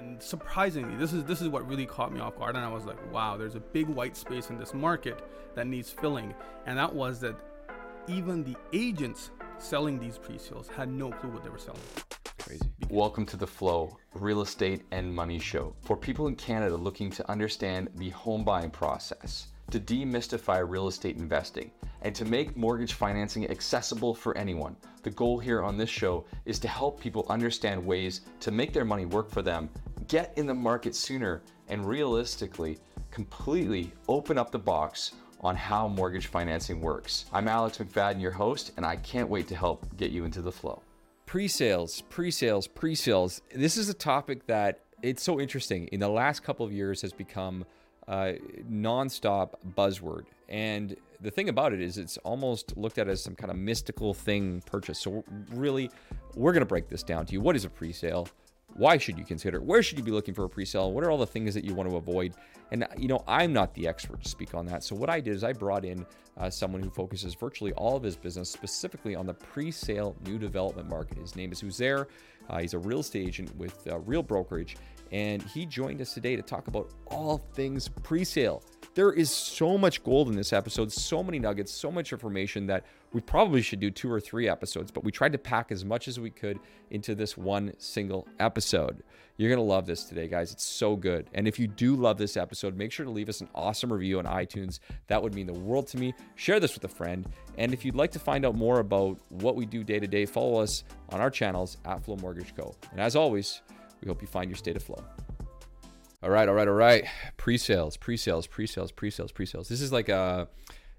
And surprisingly, this is this is what really caught me off guard, and I was like, wow, there's a big white space in this market that needs filling, and that was that even the agents selling these pre-sales had no clue what they were selling. Crazy. Welcome to the Flow Real Estate and Money Show for people in Canada looking to understand the home buying process, to demystify real estate investing, and to make mortgage financing accessible for anyone. The goal here on this show is to help people understand ways to make their money work for them, get in the market sooner, and realistically, completely open up the box on how mortgage financing works. I'm Alex McFadden, your host, and I can't wait to help get you into the flow. Pre-sales, pre-sales, pre-sales. This is a topic that it's so interesting. In the last couple of years, has become a nonstop buzzword, and the thing about it is, it's almost looked at as some kind of mystical thing purchase. So really, we're going to break this down to you. What is a pre-sale? Why should you consider? Where should you be looking for a pre-sale? What are all the things that you want to avoid? And you know, I'm not the expert to speak on that. So what I did is I brought in uh, someone who focuses virtually all of his business specifically on the pre-sale new development market. His name is Uzair. Uh, he's a real estate agent with uh, Real Brokerage, and he joined us today to talk about all things pre-sale. There is so much gold in this episode, so many nuggets, so much information that we probably should do two or three episodes, but we tried to pack as much as we could into this one single episode. You're going to love this today, guys. It's so good. And if you do love this episode, make sure to leave us an awesome review on iTunes. That would mean the world to me. Share this with a friend. And if you'd like to find out more about what we do day to day, follow us on our channels at Flow Mortgage Co. And as always, we hope you find your state of flow. All right, all right, all right. Pre-sales, pre-sales, pre-sales, pre-sales, pre-sales. This is like a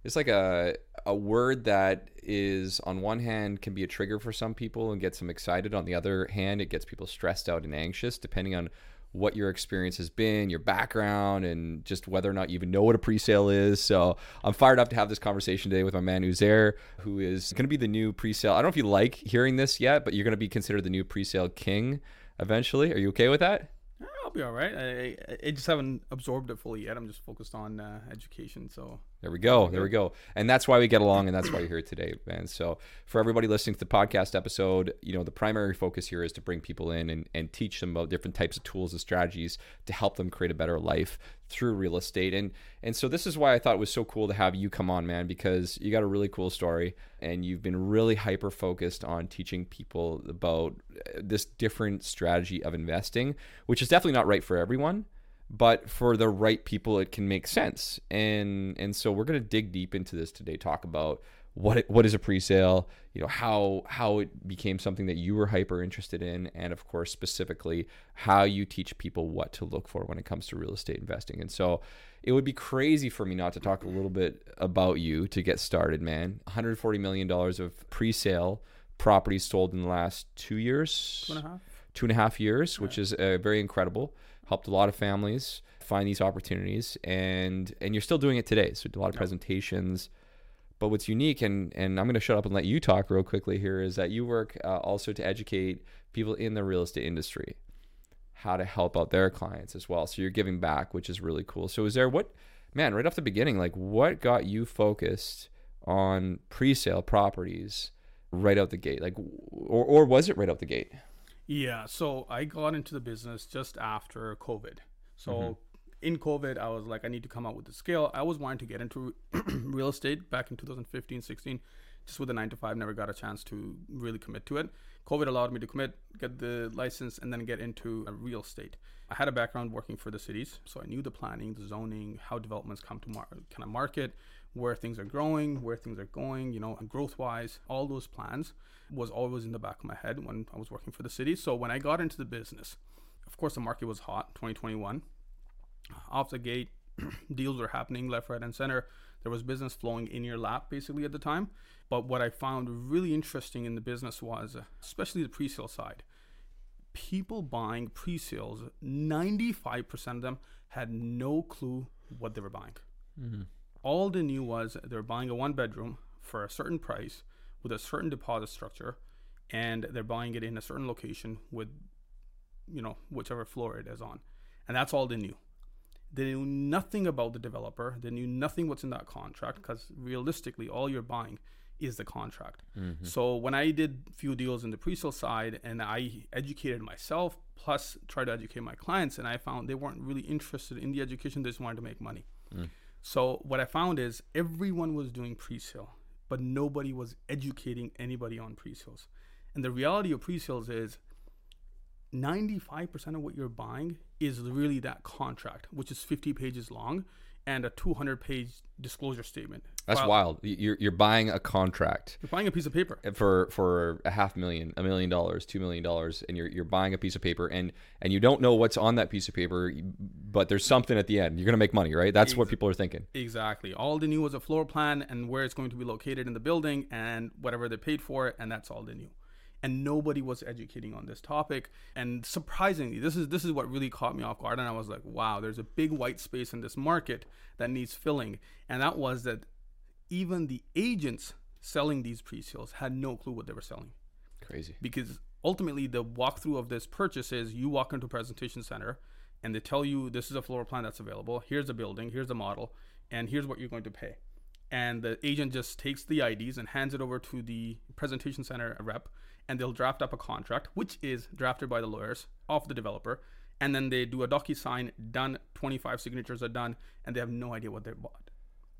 it's like a a word that is on one hand can be a trigger for some people and gets them excited. On the other hand, it gets people stressed out and anxious depending on what your experience has been, your background, and just whether or not you even know what a pre-sale is. So I'm fired up to have this conversation today with my man Uzair, who is going to be the new pre-sale. I don't know if you like hearing this yet, but you're going to be considered the new pre-sale king eventually. Are you okay with that? Uh, Be all right. I, I just haven't absorbed it fully yet. I'm just focused on uh, education. So there we go. There we go. And that's why we get along, and that's why you're here today, man. So for everybody listening to the podcast episode, you know the primary focus here is to bring people in and, and teach them about different types of tools and strategies to help them create a better life through real estate. And and so this is why I thought it was so cool to have you come on, man, because you got a really cool story and you've been really hyper focused on teaching people about uh, this different strategy of investing, which is definitely not right for everyone but for the right people it can make sense. And and so we're going to dig deep into this today talk about what it, what is a pre-sale you know how how it became something that you were hyper interested in and of course specifically how you teach people what to look for when it comes to real estate investing. And so it would be crazy for me not to talk a little bit about you to get started man. 140 million dollars of pre-sale properties sold in the last two years. Two and a half two and a half years which is uh, very incredible. Helped a lot of families find these opportunities and and you're still doing it today so a lot of presentations. But what's unique and and i'm going to shut up and let you talk real quickly here is that you work uh, also to educate people in the real estate industry how to help out their clients as well. So you're giving back which is really cool. So Uzair what man right off the beginning like what got you focused on pre-sale properties right out the gate? Like or, or was it right out the gate yeah, so I got into the business just after COVID. So mm-hmm. in COVID, I was like, I need to come out with the scale. I was wanting to get into real estate back in 2015, 16, just with a nine to five, never got a chance to really commit to it. COVID allowed me to commit, get the license, and then get into real estate. I had a background working for the cities, so I knew the planning, the zoning, how developments come to mar- kind of market, where things are growing, where things are going, you know, growth wise, all those plans was always in the back of my head when I was working for the city. So when I got into the business, of course, the market was hot, 2021. Off the gate, deals were happening left, right, and center. There was business flowing in your lap basically at the time. But what I found really interesting in the business was, especially the pre sale side, people buying pre sales, 95% of them had no clue what they were buying. Mm-hmm all they knew was they're buying a one bedroom for a certain price with a certain deposit structure and they're buying it in a certain location with you know whichever floor it is on. And that's all they knew. They knew nothing about the developer. They knew nothing what's in that contract because realistically all you're buying is the contract. Mm-hmm. So when I did few deals in the pre-sale side and I educated myself plus try to educate my clients and I found they weren't really interested in the education, they just wanted to make money. Mm. So what I found is everyone was doing pre-sale, but nobody was educating anybody on pre-sales. And the reality of pre-sales is 95% of what you're buying is really that contract, which is 50 pages long and a 200 page disclosure statement. That's File- wild. You're you're buying a contract You're buying a piece of paper. for for a half million, a million dollars, two million dollars, and you're you're buying a piece of paper, and and you don't know what's on that piece of paper, but there's something at the end. You're gonna make money, right? That's what people are thinking. Exactly. All they knew was a floor plan and where it's going to be located in the building and whatever they paid for it, and that's all they knew. And nobody was educating on this topic. And surprisingly, this is this is what really caught me off guard. And I was like, wow, there's a big white space in this market that needs filling. And that was that even the agents selling these pre-sales had no clue what they were selling Crazy. because ultimately the walkthrough of this purchase is you walk into a presentation center and they tell you this is a floor plan that's available here's a building here's a model and here's what you're going to pay and the agent just takes the ids and hands it over to the presentation center rep and they'll draft up a contract which is drafted by the lawyers of the developer and then they do a DocuSign done 25 signatures are done and they have no idea what they bought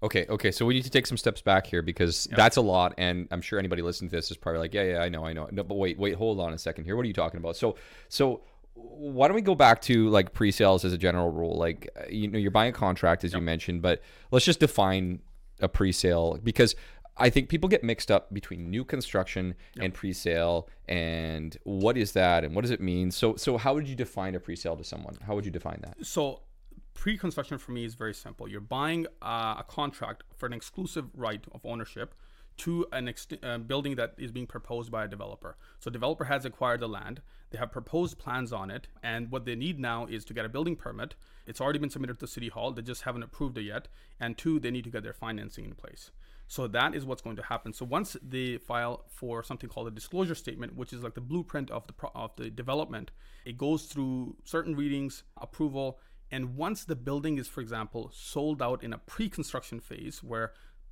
Okay, okay. So we need to take some steps back here because that's a lot, and I'm sure anybody listening to this is probably like, yeah, yeah, I know, I know. No, but wait, wait, hold on a second here. What are you talking about? So, so why don't we go back to like pre-sales as a general rule? Like, uh, you know, you're buying a contract as you mentioned, but let's just define a pre-sale because I think people get mixed up between new construction and pre-sale, and what is that, and what does it mean? So, so how would you define a pre-sale to someone? How would you define that? So, pre-construction for me is very simple. You're buying uh, a contract for an exclusive right of ownership to an ex- uh, building that is being proposed by a developer. So, developer has acquired the land. They have proposed plans on it, and what they need now is to get a building permit. It's already been submitted to City Hall. They just haven't approved it yet. And two, they need to get their financing in place. So that is what's going to happen. So once they file for something called a disclosure statement, which is like the blueprint of the pro- of the development, it goes through certain readings, approval, and once the building is, for example, sold out in a pre-construction phase, where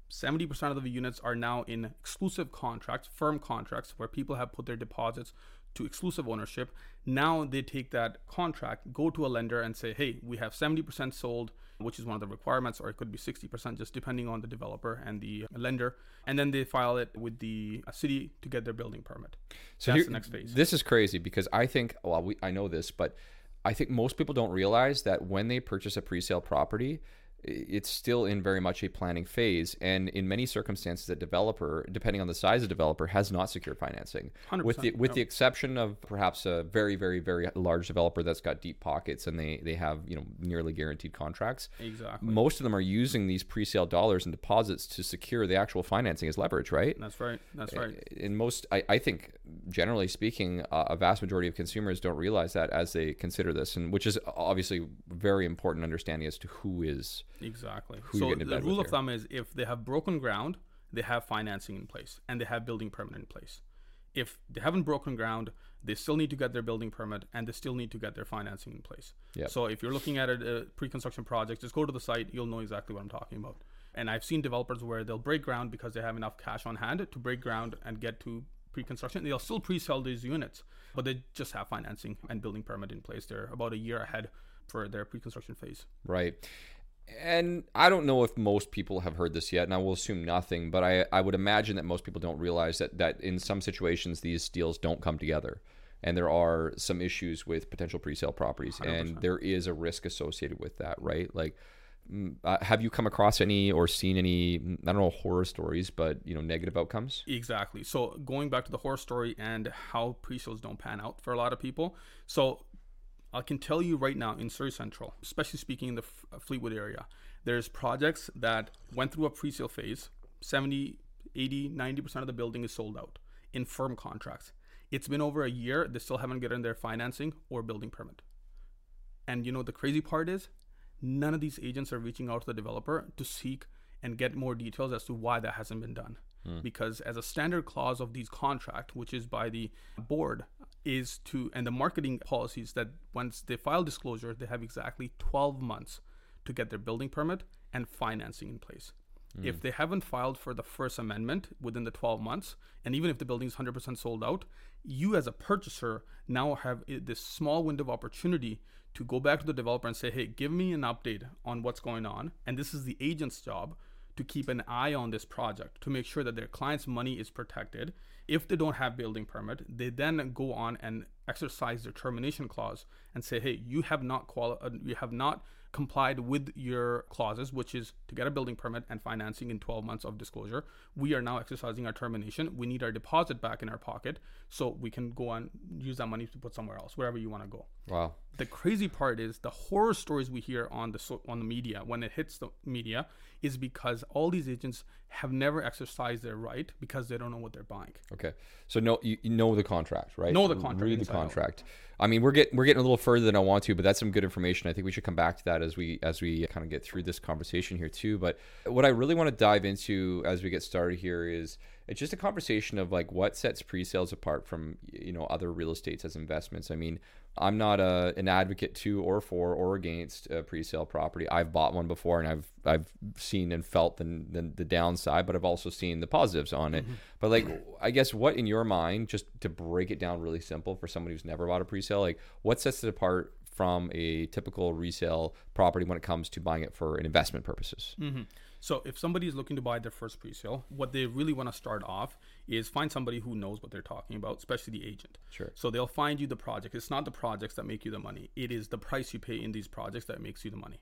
70% of the units are now in exclusive contracts, firm contracts, where people have put their deposits to exclusive ownership. Now they take that contract, go to a lender, and say, "Hey, we have 70% sold." Which is one of the requirements, or it could be 60%, just depending on the developer and the lender. And then they file it with the uh, city to get their building permit. So That's here- the next phase. This is crazy because I think, well, we, I know this, but I think most people don't realize that when they purchase a pre-sale property, i- it's still in very much a planning phase, and in many circumstances, a developer, depending on the size of developer, has not secured financing. With the 100%, with yeah. the exception of perhaps a very, very, very large developer that's got deep pockets and they they have you know nearly guaranteed contracts. Exactly. Most of them are using these pre-sale dollars and deposits to secure the actual financing as leverage, right? That's right. That's right. in most I, I think generally speaking uh, a vast majority of consumers don't realize that as they consider this and which is obviously very important understanding as to who is Exactly. you're so the rule of here. thumb is if they have broken ground, they have financing in place and they have building permit in place. If they haven't broken ground, they still need to get their building permit and they still need to get their financing in place. Yep. So if you're looking at a, a pre-construction project, just go to the site. You'll know exactly what I'm talking about. And I've seen developers where they'll break ground because they have enough cash on hand to break ground and get to pre-construction. They'll still pre-sell these units, but they just have financing and building permit in place. They're about a year ahead for their pre-construction phase. right and i don't know if most people have heard this yet and i will assume nothing but i, I would imagine that most people don't realize that, that in some situations these deals don't come together and there are some issues with potential pre-sale properties and there is a risk associated with that right like mm, uh, have you come across any or seen any mm, i don't know horror stories but you know negative outcomes Exactly. So going back to the horror story and how pre-sales don't pan out for a lot of people. So I can tell you right now in Surrey Central, especially speaking in the F- uh, Fleetwood area, there's projects that went through a pre-sale phase. 70, 80, 90% of the building is sold out in firm contracts. It's been over a year. They still haven't gotten their financing or building permit. And you know the crazy part is none of these agents are reaching out to the developer to seek and get more details as to why that hasn't been done. Because as a standard clause of these contract, which is by the board, is to and the marketing policies that once they file disclosure, they have exactly 12 months to get their building permit and financing in place. Hmm. If they haven't filed for the first amendment within the 12 months, and even if the building is 100% sold out, you as a purchaser now have this small window of opportunity to go back to the developer and say, hey, give me an update on what's going on. And this is the agent's job to keep an eye on this project to make sure that their client's money is protected. If they don't have building permit, they then go on and exercise their termination clause and say, "Hey, you have not quali- uh, you have not complied with your clauses, which is to get a building permit and financing in 12 months of disclosure. We are now exercising our termination. We need our deposit back in our pocket so we can go and use that money to put somewhere else, wherever you want to go." Wow. the crazy part is the horror stories we hear on the so- on the media when it hits the media is because all these agents have never exercised their right because they don't know what they're buying. Okay. So no, you, you know the contract, right? Know the contract Read the inside out. contract. I mean, we're getting we're getting a little further than I want to, but that's some good information. I think we should come back to that as we as we kind of get through this conversation here too. But what I really want to dive into as we get started here is it's just a conversation of like what sets pre-sales apart from you know other real estates as investments. I mean, I'm not a, an advocate to or for or against a pre-sale property. I've bought one before and I've I've seen and felt the, the, the downside, but I've also seen the positives on it. Mm-hmm. But like, I guess what in your mind, just to break it down really simple for somebody who's never bought a pre-sale, like what sets it apart from a typical resale property when it comes to buying it for an investment purposes? Mm-hmm. So if somebody is looking to buy their first pre-sale, what they really want to start off is find somebody who knows what they're talking about, especially the agent. Sure. So they'll find you the project. It's not the projects that make you the money. It is the price you pay in these projects that makes you the money.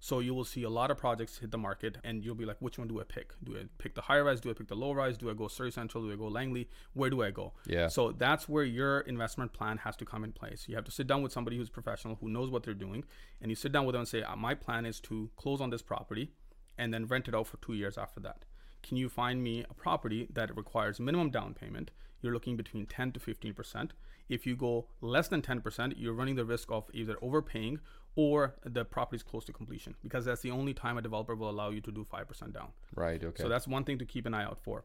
So you will see a lot of projects hit the market, and you'll be like, which one do I pick? Do I pick the high rise? Do I pick the low rise? Do I go Surrey Central? Do I go Langley? Where do I go? Yeah. So that's where your investment plan has to come in place. You have to sit down with somebody who's professional, who knows what they're doing, and you sit down with them and say, "Uh, my plan is to close on this property and then rent it out for two years after that. Can you find me a property that requires minimum down payment? You're looking between 10 to 15%. If you go less than 10%, you're running the risk of either overpaying or the property is close to completion because that's the only time a developer will allow you to do 5% down. Right. Okay. So that's one thing to keep an eye out for.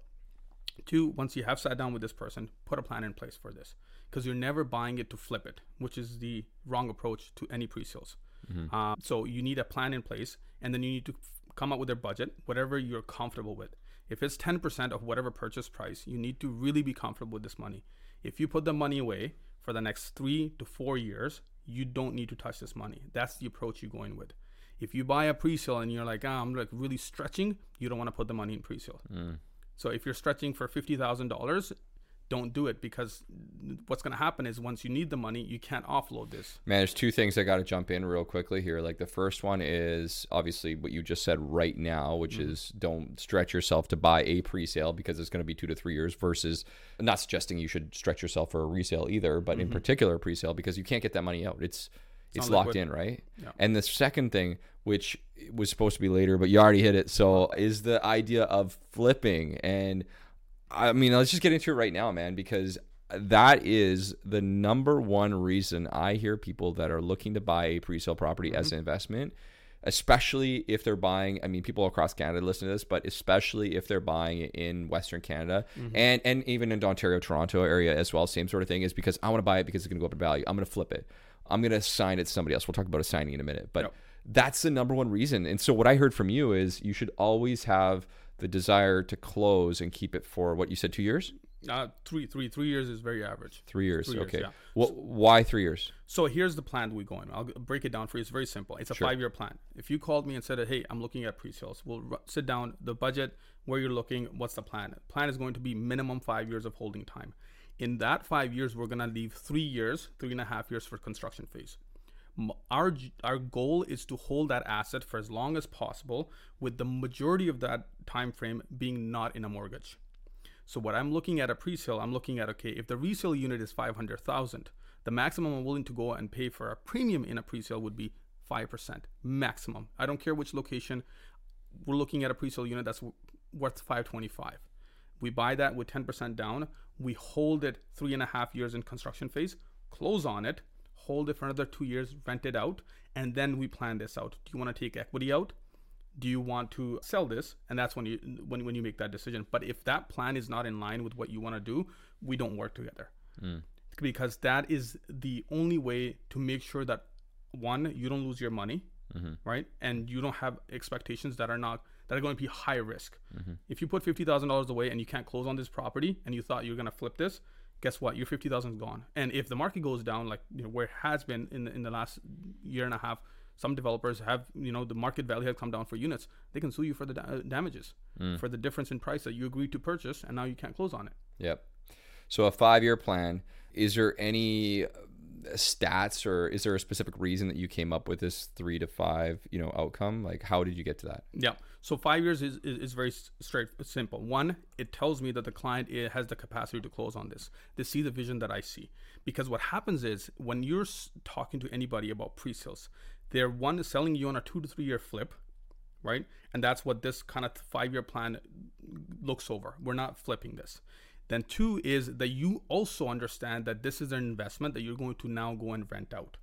Two, once you have sat down with this person, put a plan in place for this because you're never buying it to flip it, which is the wrong approach to any pre-sales. Uh, so you need a plan in place, and then you need to come up with a budget, whatever you're comfortable with. If it's 10% of whatever purchase price, you need to really be comfortable with this money. If you put the money away for the next three to four years, you don't need to touch this money. That's the approach you're going with. If you buy a pre-sale and you're like, ah, I'm like really stretching, you don't want to put the money in pre-sale. So if you're stretching for fifty thousand dollars, don't do it because what's going to happen is once you need the money, you can't offload this. Man, there's two things I got to jump in real quickly here. Like the first one is obviously what you just said right now, which mm-hmm. is don't stretch yourself to buy a pre-sale because it's going to be two to three years. Versus, not suggesting you should stretch yourself for a resale either, but in mm-hmm. particular a pre-sale because you can't get that money out. It's it's not locked liquid. in, right? Yeah. And the second thing, which was supposed to be later, but you already hit it, so uh-huh. is the idea of flipping. And I mean, let's just get into it right now, man, because that is the number one reason I hear people that are looking to buy a pre-sale property as mm-hmm. an investment, especially if they're buying. I mean, people across Canada listen to this, but especially if they're buying it in Western Canada mm-hmm. and and even in Ontario, Toronto area as well. Same sort of thing is because I want to buy it because it's going to go up in value. I'm going to flip it. I'm going to assign it to somebody else. We'll talk about assigning in a minute, but Yep. that's the number one reason. And so what I heard from you is you should always have the desire to close and keep it for what you said two years, Uh, three, three, three years is very average. three years. Three years, okay. yeah. Wh- why three years? So here's the plan we go in. I'll break it down for you. It's very simple. It's a five-year plan. If you called me and said, "Hey, I'm looking at pre-sales," we'll r- sit down, the budget, where you're looking, what's the plan? Plan is going to be minimum five years of holding time. In that five years, we're gonna leave three years, three and a half years for construction phase. Our our goal is to hold that asset for as long as possible, with the majority of that time frame being not in a mortgage. So what I'm looking at a pre-sale, I'm looking at okay, if the resale unit is five hundred thousand, the maximum I'm willing to go and pay for a premium in a pre-sale would be five percent maximum. I don't care which location. We're looking at a pre-sale unit that's worth five twenty-five. We buy that with ten percent down. We hold it three and a half years in construction phase, close on it, hold it for another two years, rent it out, and then we plan this out. Do you want to take equity out? do you want to sell this? And that's when you when, when you make that decision. But if that plan is not in line with what you want to do we don't work together. Mm. Because that is the only way to make sure that one you don't lose your money mm-hmm. right? And you don't have expectations that are not that are going to be high risk. Mm-hmm. If you put fifty thousand dollars away and you can't close on this property, and you thought you were going to flip this, guess what? Your fifty thousand is gone. And if the market goes down, like you know where it has been in the, in the last year and a half, some developers have you know the market value has come down for units. They can sue you for the da- damages for the difference in price that you agreed to purchase, and now you can't close on it. Yep. So a five-year plan. Is there any uh, stats, or is there a specific reason that you came up with this three to five, you know, outcome? Like, how did you get to that? Yeah. So five years is, is, is very straight, simple. One, it tells me that the client i- has the capacity to close on this. They see the vision that I see. Because what happens is when you're talking to anybody about pre-sales, they're one is selling you on a two to three year flip, right? And that's what this kind of five year plan looks over. We're not flipping this. Then two is that you also understand that this is an investment that you're going to now go and rent out.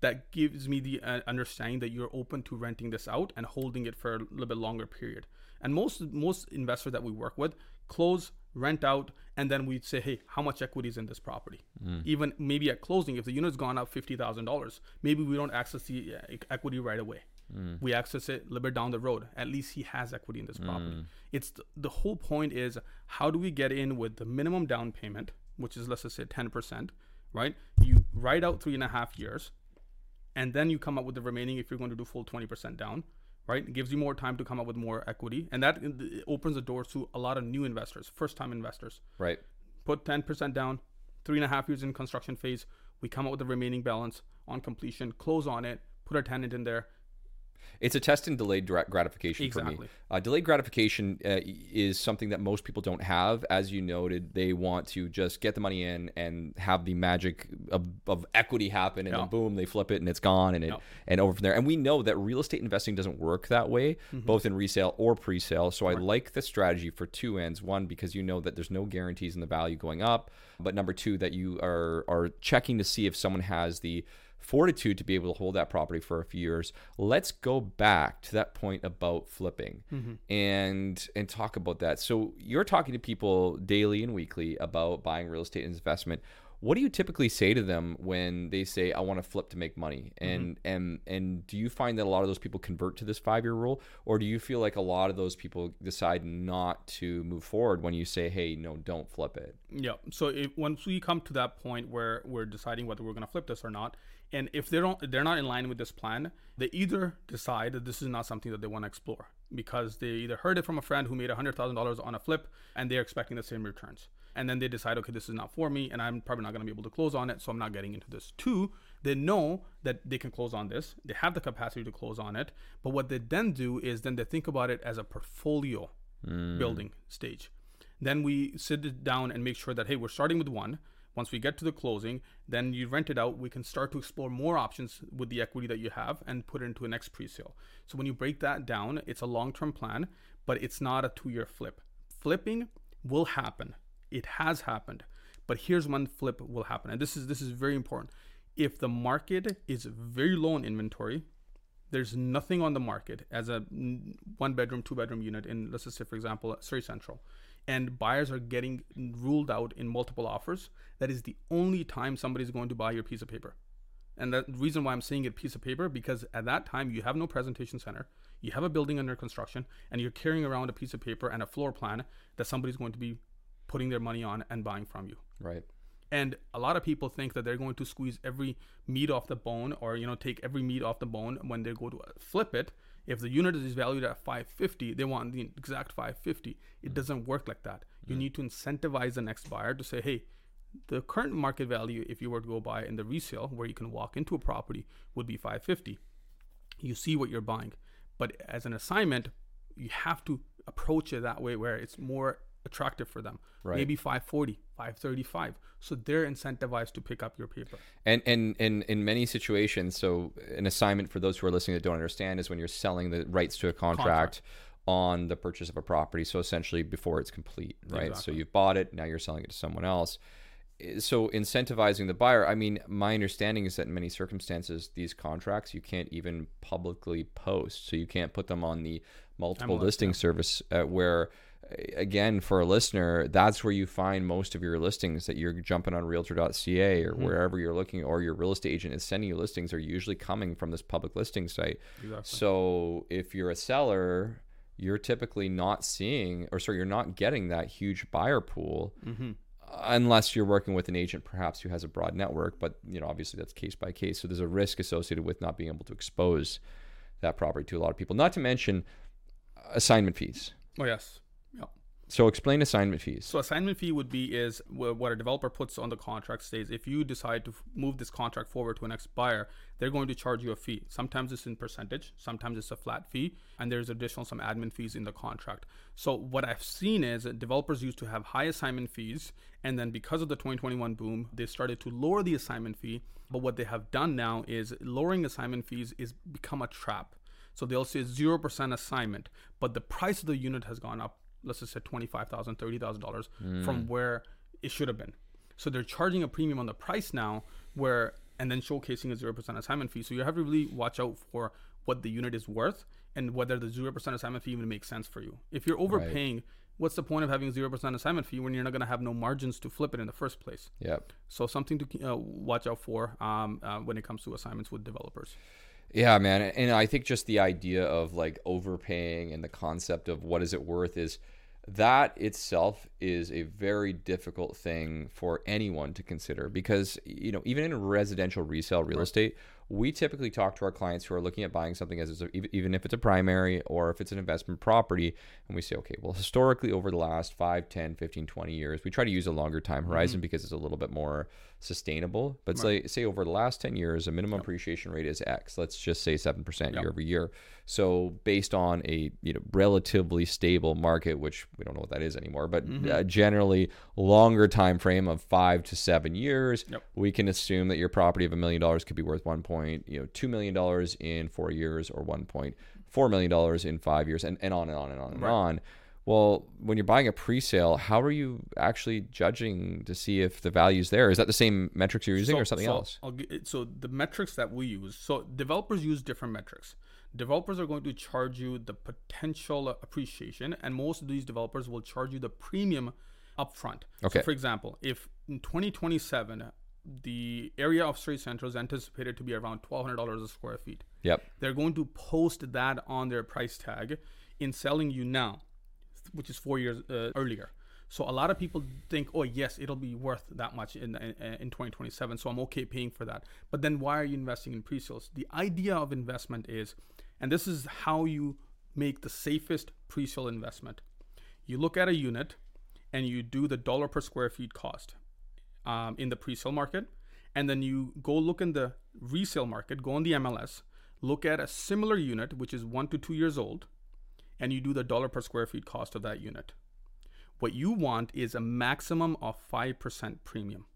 That gives me the uh, understanding that you're open to renting this out and holding it for a little bit longer period. And most most investors that we work with close, rent out, and then we say, hey, how much equity is in this property? Even maybe at closing, if the unit's gone up fifty thousand dollars, maybe we don't access the uh, equity right away. We access it a little bit down the road. At least he has equity in this property. It's th- the whole point is how do we get in with the minimum down payment, which is let's just say ten percent, right? You write out three and a half years, and then you come up with the remaining if you're going to do full 20% down right it gives you more time to come up with more equity and that opens the doors to a lot of new investors first time investors Right. put 10% down three and a half years in construction phase we come up with the remaining balance on completion close on it put a tenant in there It's a test and delayed gra- gratification for me. Uh, delayed gratification uh, is something that most people don't have. As you noted, they want to just get the money in and have the magic of, of equity happen, and then boom, they flip it and it's gone, and it and over from there. And we know that real estate investing doesn't work that way, Mm-hmm. both in resale or pre-sale. So I like the strategy for two ends. One, because you know that there's no guarantees in the value going up, but number two, that you are are checking to see if someone has the fortitude to be able to hold that property for a few years. Let's go back to that point about flipping mm-hmm. and and talk about that. So you're talking to people daily and weekly about buying real estate and investment. What do you typically say to them when they say I want to flip to make money? Mm-hmm. And and and do you find that a lot of those people convert to this 5-year rule or do you feel like a lot of those people decide not to move forward when you say hey, no, don't flip it? Yeah. So if, once we come to that point where we're deciding whether we're going to flip this or not, and if they don't, they're not in line with this plan, they either decide that this is not something that they want to explore because they either heard it from a friend who made hundred thousand dollars on a flip and they're expecting the same returns, and then they decide, okay, this is not for me, and I'm probably not going to be able to close on it, so I'm not getting into this. Two, they know that they can close on this, they have the capacity to close on it, but what they then do is then they think about it as a portfolio hmm. building stage. Then we sit down and make sure that hey, we're starting with one. Once we get to the closing, then you rent it out. We can start to explore more options with the equity that you have and put it into a next pre-sale. So when you break that down, it's a long-term plan, but it's not a two-year flip. Flipping will happen. It has happened. But here's when flip will happen. And this is this is very important. If the market is very low in inventory, there's nothing on the market as a one bedroom, two bedroom unit in, let's just say, for example, Surrey Central, and buyers are getting ruled out in multiple offers, that is the only time somebody's going to buy your piece of paper. And the reason why I'm saying it piece of paper because at that time you have no presentation center, you have a building under construction, and you're carrying around a piece of paper and a floor plan that somebody's going to be putting their money on and buying from you Right. and a lot of people think that they're going to squeeze every meat off the bone or you know take every meat off the bone when they go to uh, flip it if the unit is valued at 550 they want the exact 550 it doesn't work like that. You mm. need to incentivize the next buyer to say hey the current market value if you were to go buy in the resale where you can walk into a property would be 550 you see what you're buying. But as an assignment you have to approach it that way where it's more attractive for them. Right. maybe 540 535 so they're incentivized to pick up your paper And and and in many situations, so an assignment for those who are listening that don't understand is when you're selling the rights to a contract, on the purchase of a property. So essentially, before it's complete, right? So you've bought it, now you're selling it to someone else. So incentivizing the buyer. I mean, my understanding is that in many circumstances, these contracts you can't even publicly post, so you can't put them on the multiple listing service uh, where. Again, for a listener, that's where you find most of your listings that you're jumping on realtor.ca or mm-hmm. wherever you're looking, or your real estate agent is sending you listings are usually coming from this public listing site. Exactly. So if you're a seller, you're typically not seeing, or sorry, you're not getting that huge buyer pool. Mm-hmm. Unless you're working with an agent, perhaps who has a broad network, but you know, obviously that's case by case. So there's a risk associated with not being able to expose that property to a lot of people. Not to mention assignment fees. Oh yes. So explain assignment fees. So assignment fee would be is what a developer puts on the contract states if you decide to move this contract forward to an next buyer, they're going to charge you a fee. Sometimes it's in percentage, sometimes it's a flat fee, and there's additional some admin fees in the contract. So what I've seen is developers used to have high assignment fees, and then because of the 2021 boom, they started to lower the assignment fee. But what they have done now is lowering assignment fees is become a trap. So they'll say zero percent assignment, but the price of the unit has gone up. Let's just say twenty five thousand, thirty thousand dollars from where it should have been. So they're charging a premium on the price now, where and then showcasing a zero percent assignment fee. So you have to really watch out for what the unit is worth and whether the zero percent assignment fee even makes sense for you. If you're overpaying, what's the point of having zero percent assignment fee when you're not going to have no margins to flip it in the first place? Yep. So something to uh, watch out for um, uh, when it comes to assignments with developers. Yeah, man. And I think just the idea of like overpaying and the concept of what is it worth is that itself is a very difficult thing for anyone to consider because you know even in residential resale real estate we typically talk to our clients who are looking at buying something as a, even if it's a primary or if it's an investment property and we say okay well historically over the last 5 10 15 20 years we try to use a longer time mm-hmm. horizon because it's a little bit more sustainable. But say say over the last 10 years a minimum appreciation rate is x. Let's just say 7% year over year. So based on a you know relatively stable market which we don't know what that is anymore but uh, generally longer time frame of 5 to 7 years Yep. we can assume that your property of a million dollars could be worth one point you know two million dollars in four years or one point four million dollars in five years and, and on and on and on and on well when you're buying a pre-sale how are you actually judging to see if the value's there is that the same metrics you're using or something so else I'll so the metrics that we use, so developers use different metrics. Developers are going to charge you the potential appreciation, and most of these developers will charge you the premium upfront. Okay. So for example, if in 2027 the area of Surrey Central is anticipated to be around $1,200 a square feet, yep they're going to post that on their price tag in selling you now, which is four years uh, earlier. So a lot of people think, oh yes, it'll be worth that much in, in in 2027, so I'm okay paying for that. But then why are you investing in pre-sales? The idea of investment is, and this is how you make the safest pre-sale investment. You look at a unit, and you do the dollar per square feet cost um, in the pre-sale market, and then you go look in the resale market, go on the MLS, look at a similar unit which is one to two years old, and you do the dollar per square feet cost of that unit. What you want is a maximum of five percent premium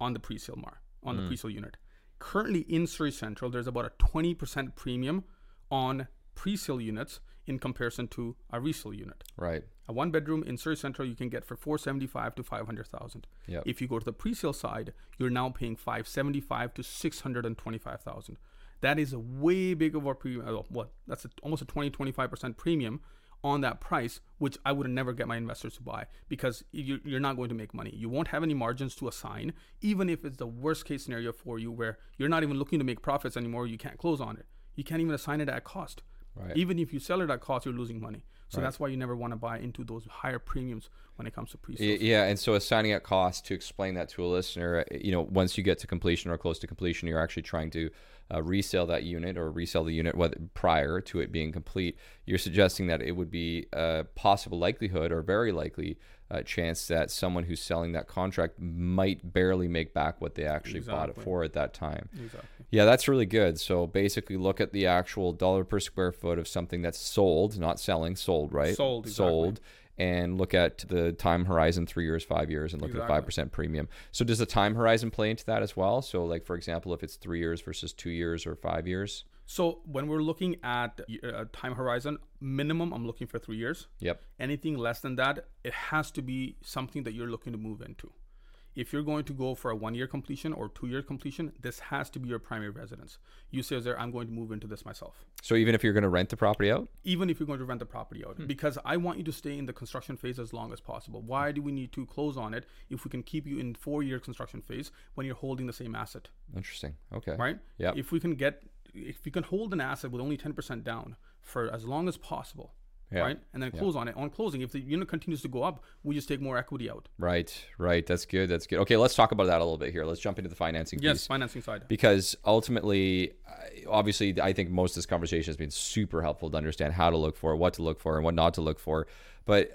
on the pre-sale mar on the hmm. pre-sale unit. Currently in Surrey Central, there's about a twenty percent premium on pre-sale units in comparison to a resale unit. right A one bedroom in Surrey Central you can get for 475 to 500,000. Yep. If you go to the pre-sale side, you're now paying 575 to 625,000. That is a way big of a premium. uh, What? That's a, almost a 20 25% premium on that price, which I would never get my investors to buy because you- you're not going to make money. You won't have any margins to assign, even if it's the worst case scenario for you where you're not even looking to make profits anymore. You can't close on it. You can't even assign it at cost. Right. Even if you sell it at cost, you're losing money. So that's why you never want to buy into those higher premiums when it comes to pre-sales. Yeah, and so assigning at cost to explain that to a listener, uh, you know, once you get to completion or close to completion, you're actually trying to uh, resell that unit or resell the unit whether, prior to it being complete. You're suggesting that it would be a possible likelihood or very likely uh, chance that someone who's selling that contract might barely make back what they actually bought it for at that time. Exactly. Yeah, that's really good. So basically, look at the actual dollar per square foot of something that's sold, not selling, sold, right? Sold, exactly. sold, and look at the time horizon, three years, five years, and look at the five percent premium. So does the time horizon play into that as well? So, like for example, if it's three years versus two years or five years. So when we're looking at uh, time horizon, minimum, I'm looking for three years. Yep. Anything less than that, it has to be something that you're looking to move into. If you're going to go for a one-year completion or two-year completion, this has to be your primary residence. You say there, I'm going to move into this myself. So even if you're going to rent the property out, even if you're going to rent the property out hmm. because I want you to stay in the construction phase as long as possible. Why do we need to close on it if we can keep you in four year construction phase when you're holding the same asset, interesting. Okay. right? Yeah. If we can get, if we can hold an asset with only 10% down for as long as possible, Yeah. right? And then close on it. On closing, if the unit continues to go up, we just take more equity out. Right, right. That's good. That's good. Okay, let's talk about that a little bit here. Let's jump into the financing Yes, piece. financing side. because ultimately obviously i think most of this conversation has been super helpful to understand how to look for what to look for and what not to look for but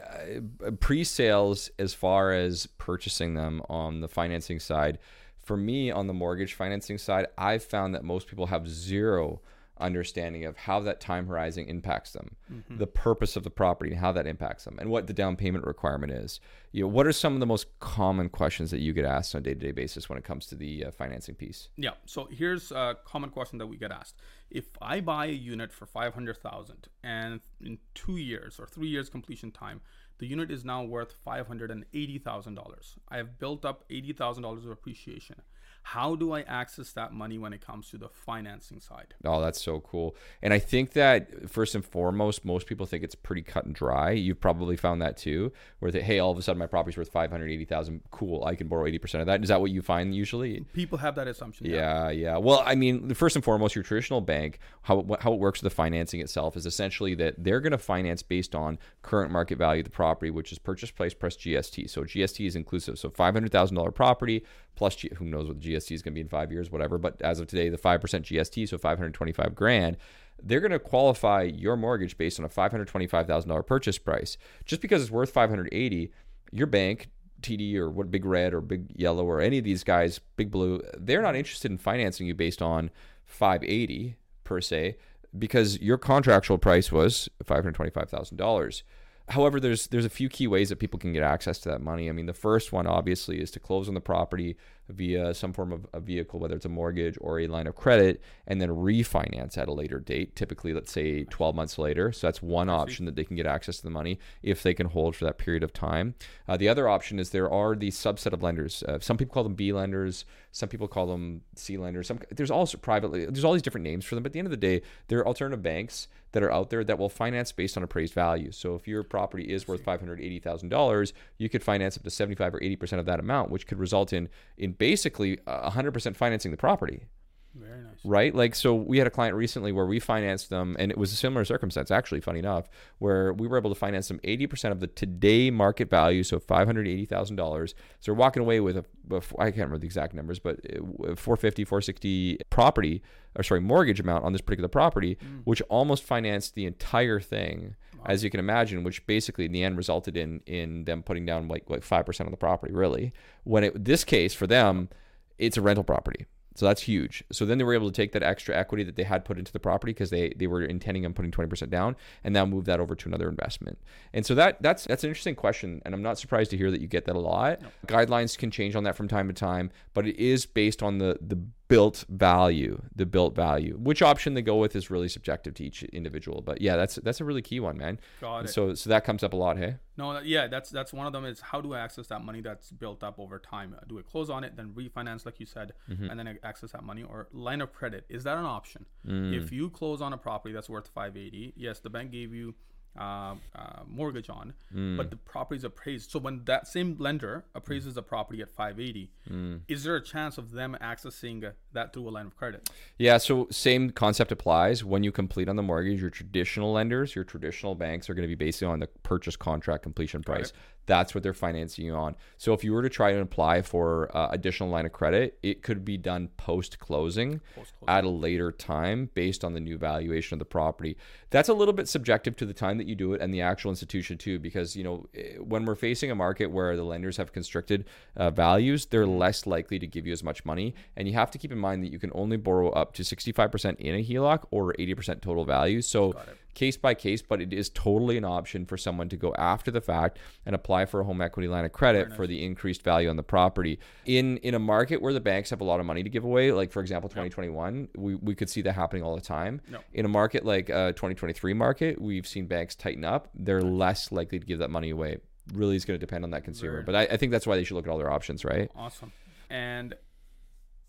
uh, pre-sales as far as purchasing them on the financing side for me on the mortgage financing side i've found that most people have zero understanding of how that time horizon impacts them, the purpose of the property and how that impacts them, and what the down payment requirement is. You know, what are some of the most common questions that you get asked on a day-to-day basis when it comes to the uh, financing piece? Yeah. So here's a common question that we get asked: If I buy a unit for five hundred thousand, and in two years or three years completion time, the unit is now worth five hundred and eighty thousand dollars. I have built up eighty thousand dollars of appreciation. How do I access that money when it comes to the financing side? Oh, that's so cool. And I think that first and foremost, most people think it's pretty cut and dry. You've probably found that too, where they, hey, all of a sudden my property's worth five hundred eighty thousand. Cool, I can borrow eighty percent of that. Is that what you find usually? People have that assumption. Yeah, yeah. Well, I mean, first and foremost, your traditional bank, how it, how it works with the financing itself is essentially that they're going to finance based on current market value of the property, which is purchase price plus GST. So GST is inclusive. So five hundred thousand dollar property plus G- who knows what the GST is going to be in five years, whatever. But as of today, the five percent GST, so five hundred twenty five grand. They're going to qualify your mortgage based on a five hundred twenty five thousand dollar purchase price. Just because it's worth five hundred eighty, your bank TD or what Big Red or Big Yellow or any of these guys, Big Blue, they're not interested in financing you based on 580 per se because your contractual price was $525,000. However, there's there's a few key ways that people can get access to that money. I mean, the first one obviously is to close on the property via some form of a vehicle, whether it's a mortgage or a line of credit, and then refinance at a later date, typically let's say 12 months later. So that's one option that they can get access to the money if they can hold for that period of time. Uh, the other option is there are these subset of lenders. Uh, some people call them B lenders, some people call them C lenders. Some there's also privately there's all these different names for them. But at the end of the day, they're alternative banks that are out there that will finance based on appraised value. So if your property is worth five hundred eighty thousand dollars, you could finance up to seventy five or eighty percent of that amount, which could result in in basically hundred percent financing the property Very nice. right? Like, so we had a client recently where we financed them, and it was a similar circumstance, actually, funny enough, where we were able to finance them 80% of the today market value, so $580,000. So we're walking away with a, I can't remember the exact numbers, but uh, 450, 460 property, or sorry, mortgage amount on this particular property, which almost financed the entire thing. As you can imagine, which basically in the end resulted in in them putting down like like five percent of the property, really. When it this case for them, it's a rental property. So that's huge. So then they were able to take that extra equity that they had put into the property because they, they were intending on putting 20% down and now move that over to another investment. And so that that's that's an interesting question. And I'm not surprised to hear that you get that a lot. Guidelines can change on that from time to time, but it is based on the the built value, the built value. Which option they go with is really subjective to each individual. But yeah, that's that's a really key one, man. Got And it. So so that comes up a lot, hey? No, yeah, that's that's one of them. Is how do I access that money that's built up over time? Do I close on it, then refinance, like you said, Mm-hmm. and then I access that money, or line of credit? Is that an option? Mm. If you close on a property that's worth five eighty, yes, the bank gave you uh, uh, mortgage on, Mm. but the property is appraised. So when that same lender appraises the property at five eighty, Mm. is there a chance of them accessing that through a line of credit? Yeah, so same concept applies. When you complete on the mortgage, your traditional lenders, your traditional banks are going to be based on the purchase contract completion price. That's what they're financing you on. So if you were to try and apply for uh, additional line of credit, it could be done Post-closing. at a later time based on the new valuation of the property. That's a little bit subjective to the time that you do it and the actual institution too, because you know eh, when we're facing a market where the lenders have constricted uh, values, they're less likely to give you as much money, and you have to keep in mind that you can only borrow up to 65% in a HELOC or 80% total value. So case by case, but it is totally an option for someone to go after the fact and apply for a home equity line of credit for the increased value on the property. In in a market where the banks have a lot of money to give away, like for example 2021, we, we could see that happening all the time. No. In a market like uh 2023 market, we've seen banks tighten up. They're less likely to give that money away. Really is going to depend on that consumer. But I, I think that's why they should look at all their options, right? Awesome. And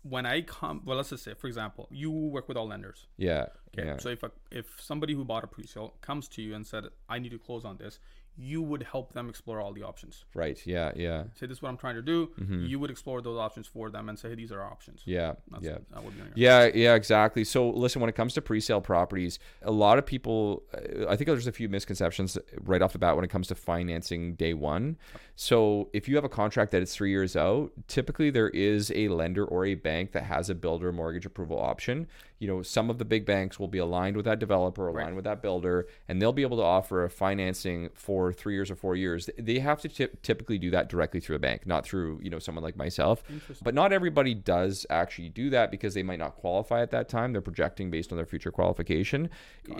when I come, well, let's just say, for example, you work with all lenders. Yeah. Okay. Yeah. So if a, if somebody who bought a pre-sale comes to you and said, "I need to close on this," you would help them explore all the options. Right. Yeah. Yeah. Say this is what I'm trying to do. You would explore those options for them and say, hey, these are options. Yeah. That's, yeah. That would be on your- Yeah, yeah, exactly. So, listen, when it comes to pre-sale properties, a lot of people, uh, I think there's a few misconceptions right off the bat when it comes to financing day one. So, if you have a contract that is three years out, typically there is a lender or a bank that has a builder mortgage approval option. You know, some of the big banks will be aligned with that developer, aligned with that builder, and they'll be able to offer a financing for three years or four years. They have to typ- typically do that directly through a bank, not through you know someone like myself. But not everybody does actually do that because they might not qualify at that time. They're projecting based on their future qualification.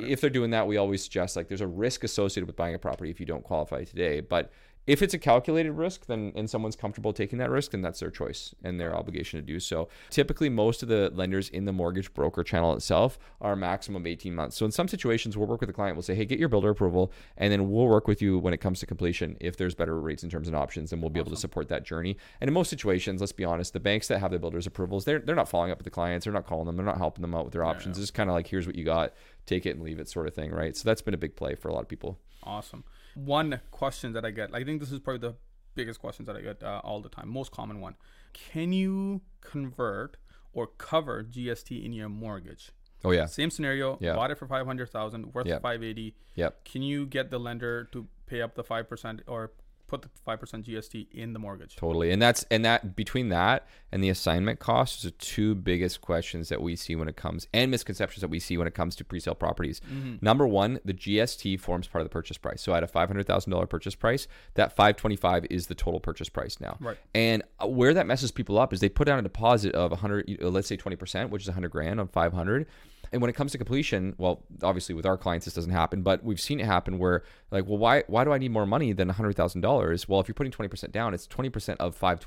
If they're doing that, we always suggest like there's a risk associated with buying a property if you don't qualify today, but if it's a calculated risk then and someone's comfortable taking that risk then that's their choice and their obligation to do so. Typically most of the lenders in the mortgage broker channel itself are maximum of 18 months. So in some situations we'll work with the client we'll say hey get your builder approval and then we'll work with you when it comes to completion if there's better rates in terms of options and we'll be able to support that journey. And in most situations let's be honest the banks that have the builders approvals they're, they're not following up with the clients they're not calling them they're not helping them out with their options. It's kind of like here's what you got take it and leave it sort of thing right? So that's been a big play for a lot of people. Awesome. One question that I get, I think this is probably the biggest questions that I get uh, all the time, most common one. Can you convert or cover GST in your mortgage? oh yeah Same scenario, Yeah. bought it for 500,000, worth Yep. 580. yep Can you get the lender to pay up the 5% or put the 5% GST in the mortgage? Totally. And that's and that between that and the assignment costs are the two biggest questions that we see when it comes and misconceptions that we see when it comes to pre-sale properties. Mm-hmm. Number 1, the GST forms part of the purchase price. So at a $500,000 purchase price, that 525 is the total purchase price now. Right. And uh, where that messes people up is they put down a deposit of 100 uh, let's say 20%, which is 100 grand on 500 and when it comes to completion, well, obviously with our clients this doesn't happen, but we've seen it happen where like, well, why why do I need more money than hundred thousand dollars? Well, if you're putting twenty percent down, it's twenty percent of five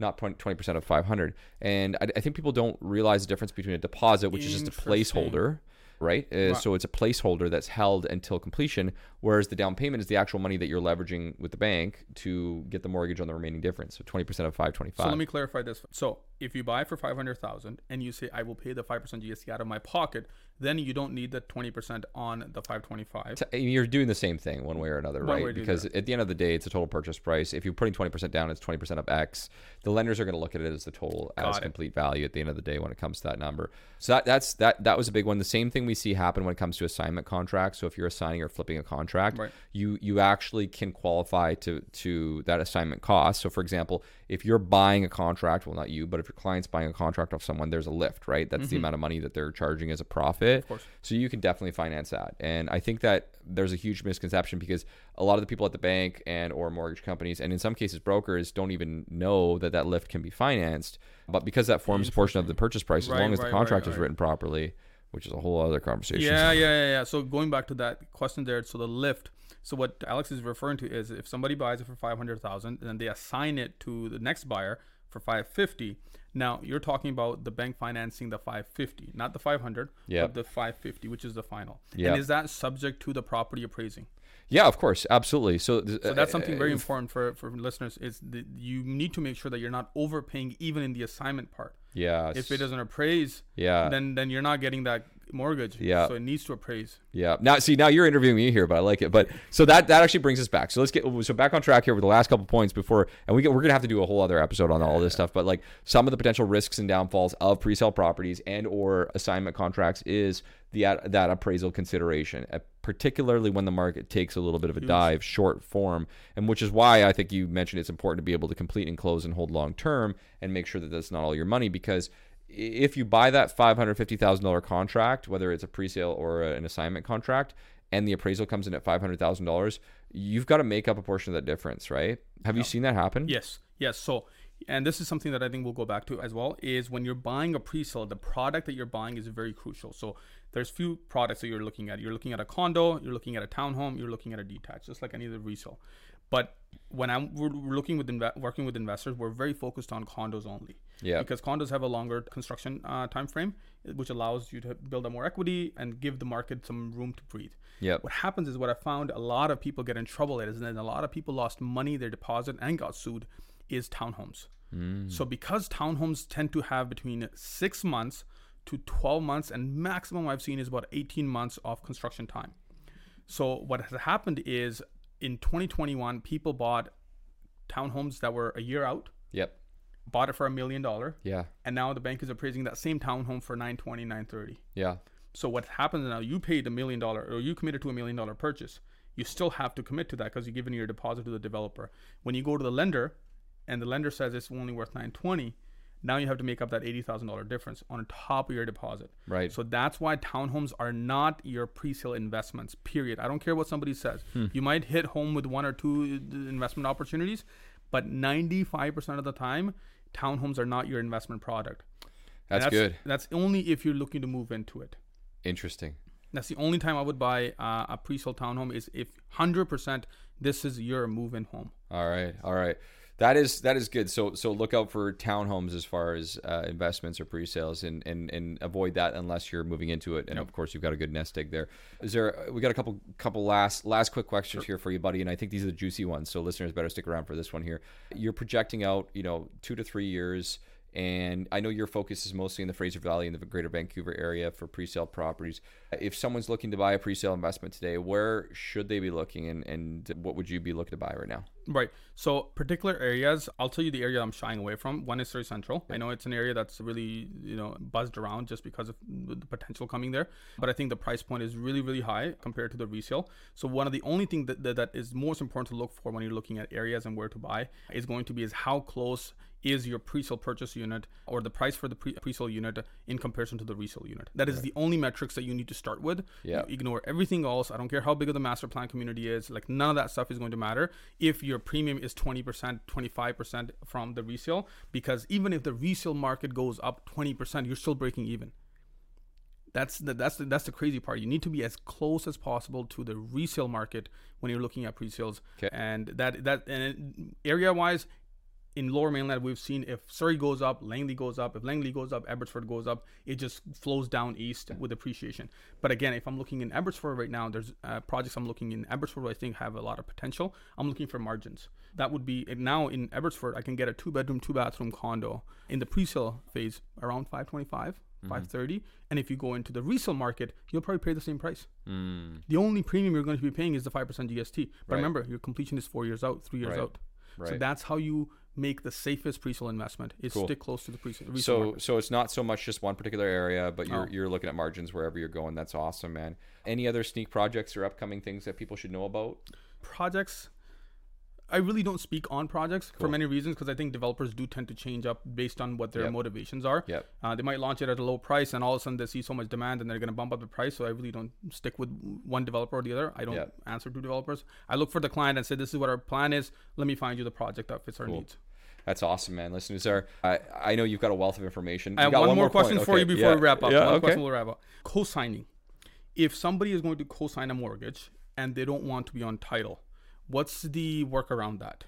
not twenty percent of five hundred. And I, I think people don't realize the difference between a deposit, which is just a placeholder. Right, uh, so it's a placeholder that's held until completion, whereas the down payment is the actual money that you're leveraging with the bank to get the mortgage on the remaining difference. So twenty percent of five twenty five. So let me clarify this. So if you buy for 500,000 and you say I will pay the 5% GST out of my pocket, then you don't need the 20% on the 525. T- you're doing the same thing one way or another, One right? way to do Because at the end of the day, it's a total purchase price. If you're putting 20% down, it's 20% of X. The lenders are going to look at it as the total as it. complete value at the end of the day when it comes to that number. So that, that's that that was a big one. The same thing we see happen when it comes to assignment contracts. So if you're assigning or flipping a contract, Right. you you actually can qualify to to that assignment cost. So for example, if you're buying a contract, well not you, but if your client's buying a contract off someone, there's a lift, right? That's the amount of money that they're charging as a profit. Mm-hmm. course. So you can definitely finance that. And I think that there's a huge misconception because a lot of the people at the bank and or mortgage companies and in some cases brokers don't even know that that lift can be financed. But because that forms a portion of the purchase price, as Right, long as right, the contract right, is written properly, which is a whole other conversation. Yeah, yeah, yeah, yeah. So going back to that question there, so the lift. So what Alex is referring to is if somebody buys it for five hundred thousand, then they assign it to the next buyer for five fifty. Now you're talking about the bank financing the five fifty, not the five hundred, Yep. but the five fifty, which is the final. Yep. And is that subject to the property appraising? Yeah, of course, absolutely. So, th- So that's something very uh, important for, for listeners is that you need to make sure that you're not overpaying even in the assignment part. Yeah. If it doesn't appraise, Yeah. then then you're not getting that mortgage. Yeah. So it needs to appraise. Yeah. Now, see, now you're interviewing me here, but I like it. But so that that actually brings us back. So let's get so back on track here with the last couple points before, and we get, we're gonna have to do a whole other episode on all this stuff. But like some of the potential risks and downfalls of pre-sale properties and or assignment contracts is the that appraisal consideration, uh, particularly when the market takes a little bit of a dive, short form, and which is why I think you mentioned it's important to be able to complete and close and hold long term and make sure that that's not all your money because if you buy that $550,000 contract, whether it's a pre-sale or an assignment contract, and the appraisal comes in at $500,000, you've got to make up a portion of that difference, right? Have you seen that happen? Yes, yes. So, and this is something that I think we'll go back to as well. Is when you're buying a pre-sale, the product that you're buying is very crucial. So there's few products that you're looking at. You're looking at a condo, you're looking at a townhome, you're looking at a detached, just like any other resale. But when I'm we're looking with inve- working with investors, we're very focused on condos only. Yeah. Because condos have a longer construction uh, time frame, which allows you to build up more equity and give the market some room to breathe. Yep. What happens is what I found a lot of people get in trouble at is that a lot of people lost money, their deposit, and got sued is townhomes. So because townhomes tend to have between six months to 12 months, and maximum I've seen is about 18 months of construction time. So what has happened is in 2021, people bought townhomes that were a year out, Yep. bought it for a million dollar, Yeah. and now the bank is appraising that same townhome for 920, 930. Yeah. So what happens now? You paid a million dollar, or you committed to a million dollar purchase. You still have to commit to that because you're giving your deposit to the developer. When you go to the lender, and the lender says it's only worth 920, now you have to make up that eighty thousand dollar difference on top of your deposit. Right. So that's why townhomes are not your pre-sale investments. Period. I don't care what somebody says. Hmm. You might hit home with one or two uh, investment opportunities, but ninety-five percent of the time, townhomes are not your investment product. And That's, good. That's only if you're looking to move into it. Interesting. That's the only time I would buy uh, a pre-sold townhome is if hundred percent this is your move-in home. All right, all right. That is that is good. So so look out for townhomes as far as uh, investments or pre-sales, and, and and avoid that unless you're moving into it. And of course, you've got a good nest egg there. Is there? We got a couple couple last last quick questions here for you, buddy. And I think these are the juicy ones. So listeners better stick around for this one here. You're projecting out, you know, two to three years. And I know your focus is mostly in the Fraser Valley and the Greater Vancouver area for pre-sale properties. If someone's looking to buy a pre-sale investment today, where should they be looking, and, and what would you be looking to buy right now? Right. So particular areas, I'll tell you the area I'm shying away from. One is Surrey Central. I know it's an area that's really, you know, buzzed around just because of the potential coming there. But I think the price point is really, really high compared to the resale. So one of the only things that, that, that is most important to look for when you're looking at areas and where to buy is going to be is how close is your pre-sale purchase unit or the price for the pre- pre-sale unit in comparison to the resale unit. That is the only metrics that you need to start with. Yeah. You ignore everything else. I don't care how big of the master plan community is. Like none of that stuff is going to matter if your premium is 20%, 25% from the resale because even if the resale market goes up 20%, you're still breaking even. That's the that's the, that's the crazy part. You need to be as close as possible to the resale market when you're looking at pre-sales. Okay. And that that and area wise, in Lower Mainland, we've seen if Surrey goes up, Langley goes up. If Langley goes up, Abbotsford goes up. It just flows down east with appreciation. But again, if I'm looking in Abbotsford right now, there's uh, projects I'm looking in Abbotsford I think have a lot of potential. I'm looking for margins. That would be now in Abbotsford, I can get a two bedroom, two bathroom condo in the pre-sale phase around 525. 530 and if you go into the resale market you'll probably pay the same price Mm, the only premium you're going to be paying is the 5% gst but Right. remember your completion is four years out three years Right. out so that's how you make the safest pre-sale investment is Cool. stick close to the pre-sale resale so market. so it's not so much just one particular area, but you're No. you're looking at margins wherever you're going. That's awesome, man. Any other sneak projects or upcoming things that people should know about? projects i really don't speak on projects for many reasons because i think developers do tend to change up based on what their Yep. motivations are Yep. uh, they might launch it at a low price and all of a sudden they see so much demand and they're going to bump up the price so i really don't stick with one developer or the other i don't Yep. answer to developers i look for the client and say this is what our plan is let me find you the project that fits our Cool. needs That's awesome, man. Listeners, are I, I know you've got a wealth of information. I You have got one, more point. question for Okay, you before yeah, we wrap up. Yeah, one okay. question we'll wrap up. Co-signing. If somebody is going to co-sign a mortgage and they don't want to be on title, what's the work around that?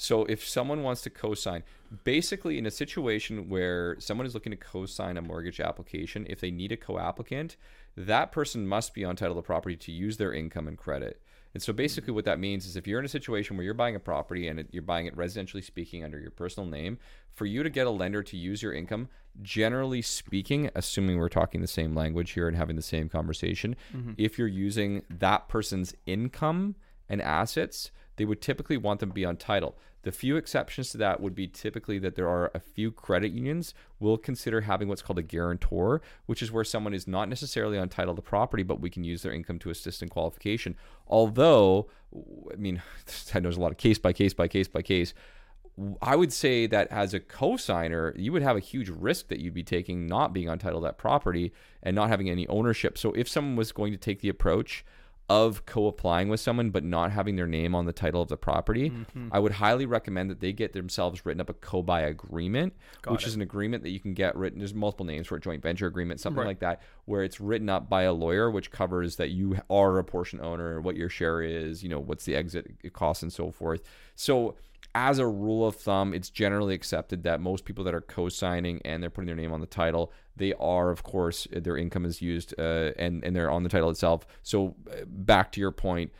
So if someone wants to co-sign, basically in a situation where someone is looking to co-sign a mortgage application, if they need a co-applicant, that person must be on title of property to use their income and credit. And so basically what that means is if you're in a situation where you're buying a property and it, you're buying it residentially speaking under your personal name, for you to get a lender to use your income, generally speaking, assuming we're talking the same language here and having the same conversation, mm-hmm. if you're using that person's income and assets, they would typically want them to be on title. The few exceptions to that would be typically that there are a few credit unions will consider having what's called a guarantor, which is where someone is not necessarily on title the property, but we can use their income to assist in qualification. Although, I mean, I know there's a lot of case by case by case by case. I would say that as a co-signer, you would have a huge risk that you'd be taking not being on title that property and not having any ownership. So if someone was going to take the approach of co-applying with someone but not having their name on the title of the property, Mm-hmm. I would highly recommend that they get themselves written up a co-buy agreement, Got which it. is an agreement that you can get written. There's multiple names for a joint venture agreement, something Right. like that, where it's written up by a lawyer, which covers that you are a portion owner, what your share is, you know, what's the exit cost and so forth. So as a rule of thumb, it's generally accepted that most people that are co-signing and they're putting their name on the title, they are, of course, their income is used uh, and and they're on the title itself. So uh, back to your point,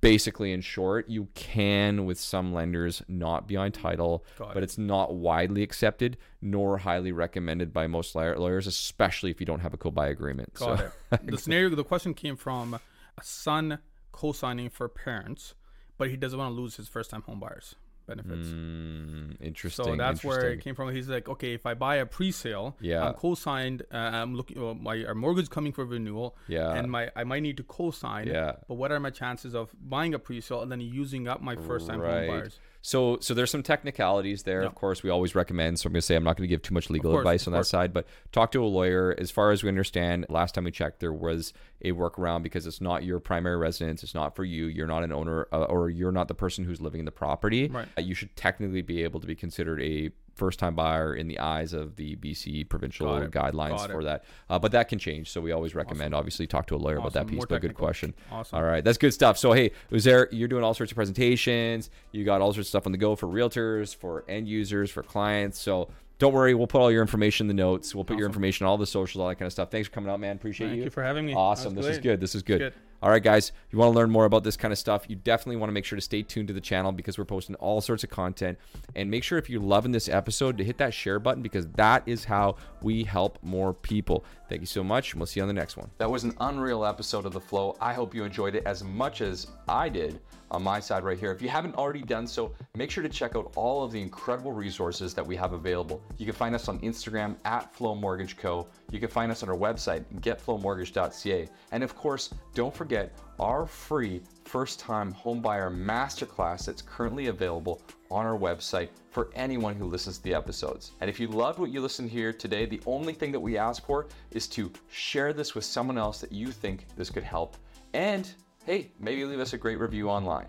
basically, in short, you can with some lenders not be on title, Got but it's not widely accepted nor highly recommended by most lawyer- lawyers, especially if you don't have a co-buy agreement. Got so it. The scenario, the question came from a son co-signing for parents. but he doesn't want to lose his first time home buyers benefits. Mm, interesting. So that's where it came from. He's like, okay, if I buy a pre-sale, Yeah. I'm co-signed. Uh, I'm looking. Uh, my our mortgage coming for renewal. Yeah. And my I might need to co-sign. Yeah. But what are my chances of buying a pre-sale and then using up my first-time home buyers? So, so there's some technicalities there. Of course, we always recommend. So I'm going to say I'm not going to give too much legal course, advice on that side, but talk to a lawyer. As far as we understand, last time we checked, there was a workaround because it's not your primary residence. It's not for you. You're not an owner, uh, or you're not the person who's living in the property. Right. Uh, you should technically be able to be considered a first-time buyer in the eyes of the BC provincial guidelines for that. Uh, but that can change. So we always recommend, obviously, talk to a lawyer about that piece. More but good question. Awesome. All right, that's good stuff. So hey, Uzair, you're doing all sorts of presentations. You got all sorts of stuff on the go for realtors, for end users, for clients. So don't worry, we'll put all your information in the notes. We'll put your information, on all the socials, all that kind of stuff. Thanks for coming out, man. Appreciate Thank you. Thank you for having me. Awesome. This was is good. This is good. All right, guys. You want to learn more about this kind of stuff, you definitely want to make sure to stay tuned to the channel because we're posting all sorts of content. And make sure if you're loving this episode to hit that share button because that is how we help more people. Thank you so much, and we'll see you on the next one. That was an unreal episode of The Flow. I hope you enjoyed it as much as I did on my side right here. If you haven't already done so, make sure to check out all of the incredible resources that we have available. You can find us on Instagram at Flow Mortgage Co. You can find us on our website, getflowmortgage.ca. And of course, don't forget our free first time homebuyer masterclass that's currently available on our website for anyone who listens to the episodes. And if you loved what you listened here today, the only thing that we ask for is to share this with someone else that you think this could help. And hey, maybe leave us a great review online.